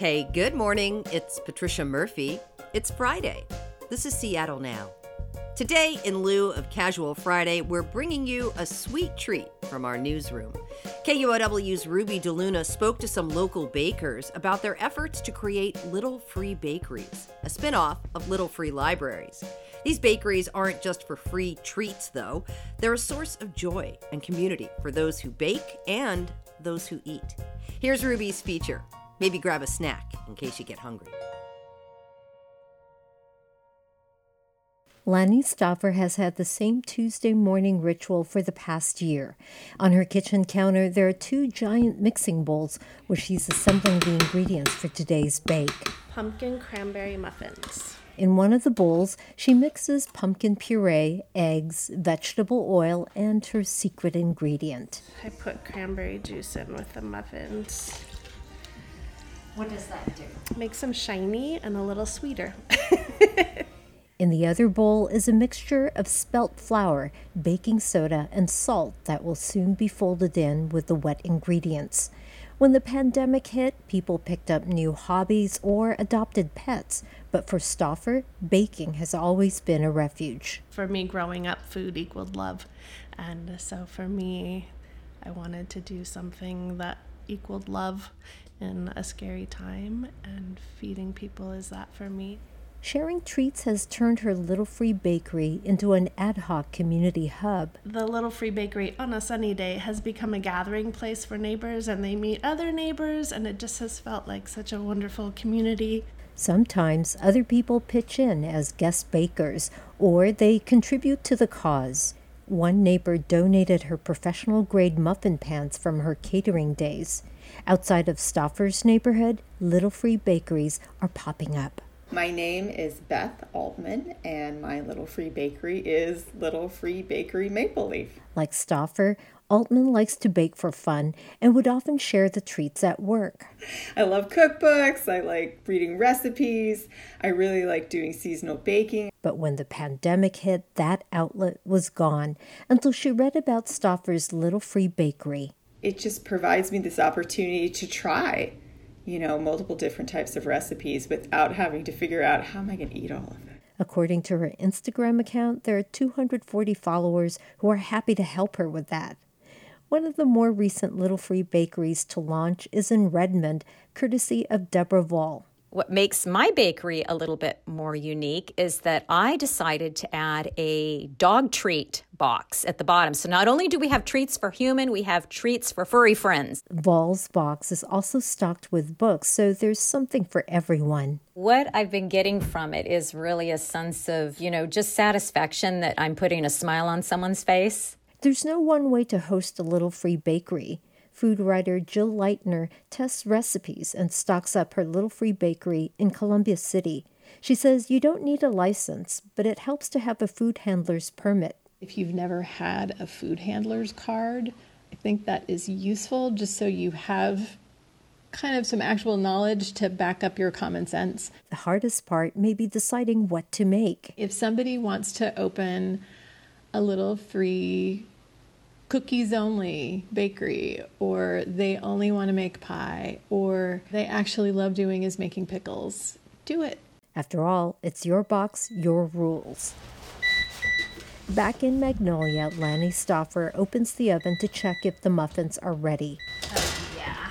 Hey, good morning. It's Patricia Murphy. It's Friday. This is Seattle Now. Today, in lieu of Casual Friday, we're bringing you a sweet treat from our newsroom. KUOW's Ruby DeLuna spoke to some local bakers about their efforts to create Little Free Bakeries, a spinoff of Little Free Libraries. These bakeries aren't just for free treats, though, they're a source of joy and community for those who bake and those who eat. Here's Ruby's feature Maybe grab a snack in case you get hungry. Lani Stauffer has had the same Tuesday morning ritual for the past year. On her kitchen counter, there are two giant mixing bowls where she's assembling the ingredients for today's bake. Pumpkin cranberry muffins. In one of the bowls, she mixes pumpkin puree, eggs, vegetable oil, and her secret ingredient. I put cranberry juice in with the muffins. What does that do? Makes them shiny and a little sweeter. In the other bowl is a mixture of spelt flour, baking soda, and salt that will soon be folded in with the wet ingredients. When the pandemic hit, people picked up new hobbies or adopted pets, but for Stauffer, baking has always been a refuge. For me, growing up, food equaled love. And so for me, I wanted to do something that equaled love in a scary time, and feeding people is that for me. Sharing Treats has turned her Little Free Bakery into an ad hoc community hub. The Little Free Bakery on a sunny day has become a gathering place for neighbors, and they meet other neighbors, and it just has felt like such a wonderful community. Sometimes other people pitch in as guest bakers, or they contribute to the cause. One neighbor donated her professional grade muffin pans from her catering days. Outside of Stauffer's neighborhood, little free bakeries are popping up. My name is Beth Altman, and my Little Free Bakery is Little Free Bakery Maple Leaf. Like Stauffer, Altman likes to bake for fun and would often share the treats at work. I love cookbooks, I like reading recipes, I really like doing seasonal baking. But when the pandemic hit, that outlet was gone until she read about Stauffer's Little Free Bakery it just provides me this opportunity to try, you know, multiple different types of recipes without having to figure out how am I going to eat all of it. According to her Instagram account, there are 240 followers who are happy to help her with that. One of the more recent Little Free bakeries to launch is in Redmond, courtesy of Deborah Vall. What makes my bakery a little bit more unique is that I decided to add a dog treat box at the bottom. So not only do we have treats for human, we have treats for furry friends. Vall's box is also stocked with books, so there's something for everyone. What I've been getting from it is really a sense of, you know, just satisfaction that I'm putting a smile on someone's face. There's no one way to host a little free bakery. Food writer Jill Lightner tests recipes and stocks up her little free bakery in Columbia City. She says you don't need a license, but it helps to have a food handler's permit. If you've never had a food handler's card, I think that is useful just so you have kind of some actual knowledge to back up your common sense. The hardest part may be deciding what to make. If somebody wants to open a little free cookies only bakery, or they only want to make pie, or they actually love doing is making pickles. Do it. After all, it's your box, your rules. Back in Magnolia, Lanny Stauffer opens the oven to check if the muffins are ready. Oh, yeah.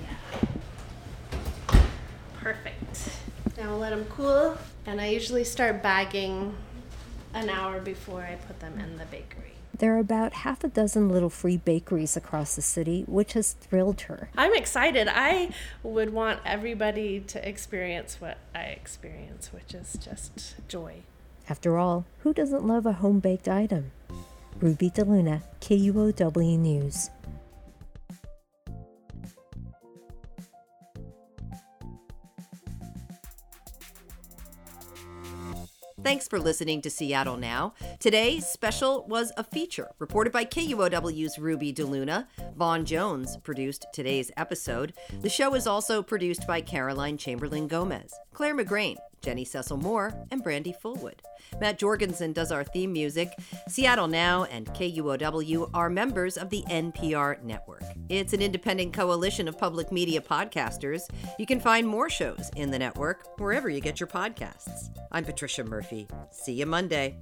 yeah. Perfect. Now we'll let them cool, and I usually start bagging an hour before I put them in the bakery. There are about half a dozen little free bakeries across the city, which has thrilled her. I'm excited. I would want everybody to experience what I experience, which is just joy. After all, who doesn't love a home baked item? Ruby DeLuna, KUOW News. Thanks for listening to Seattle Now. Today's special was a feature reported by KUOW's Ruby DeLuna. Vaughn Jones produced today's episode. The show is also produced by Caroline Chamberlain Gomez. Claire McGrain Jenny Cecil Moore, and Brandy Fullwood. Matt Jorgensen does our theme music. Seattle Now and KUOW are members of the NPR network. It's an independent coalition of public media podcasters. You can find more shows in the network wherever you get your podcasts. I'm Patricia Murphy. See you Monday.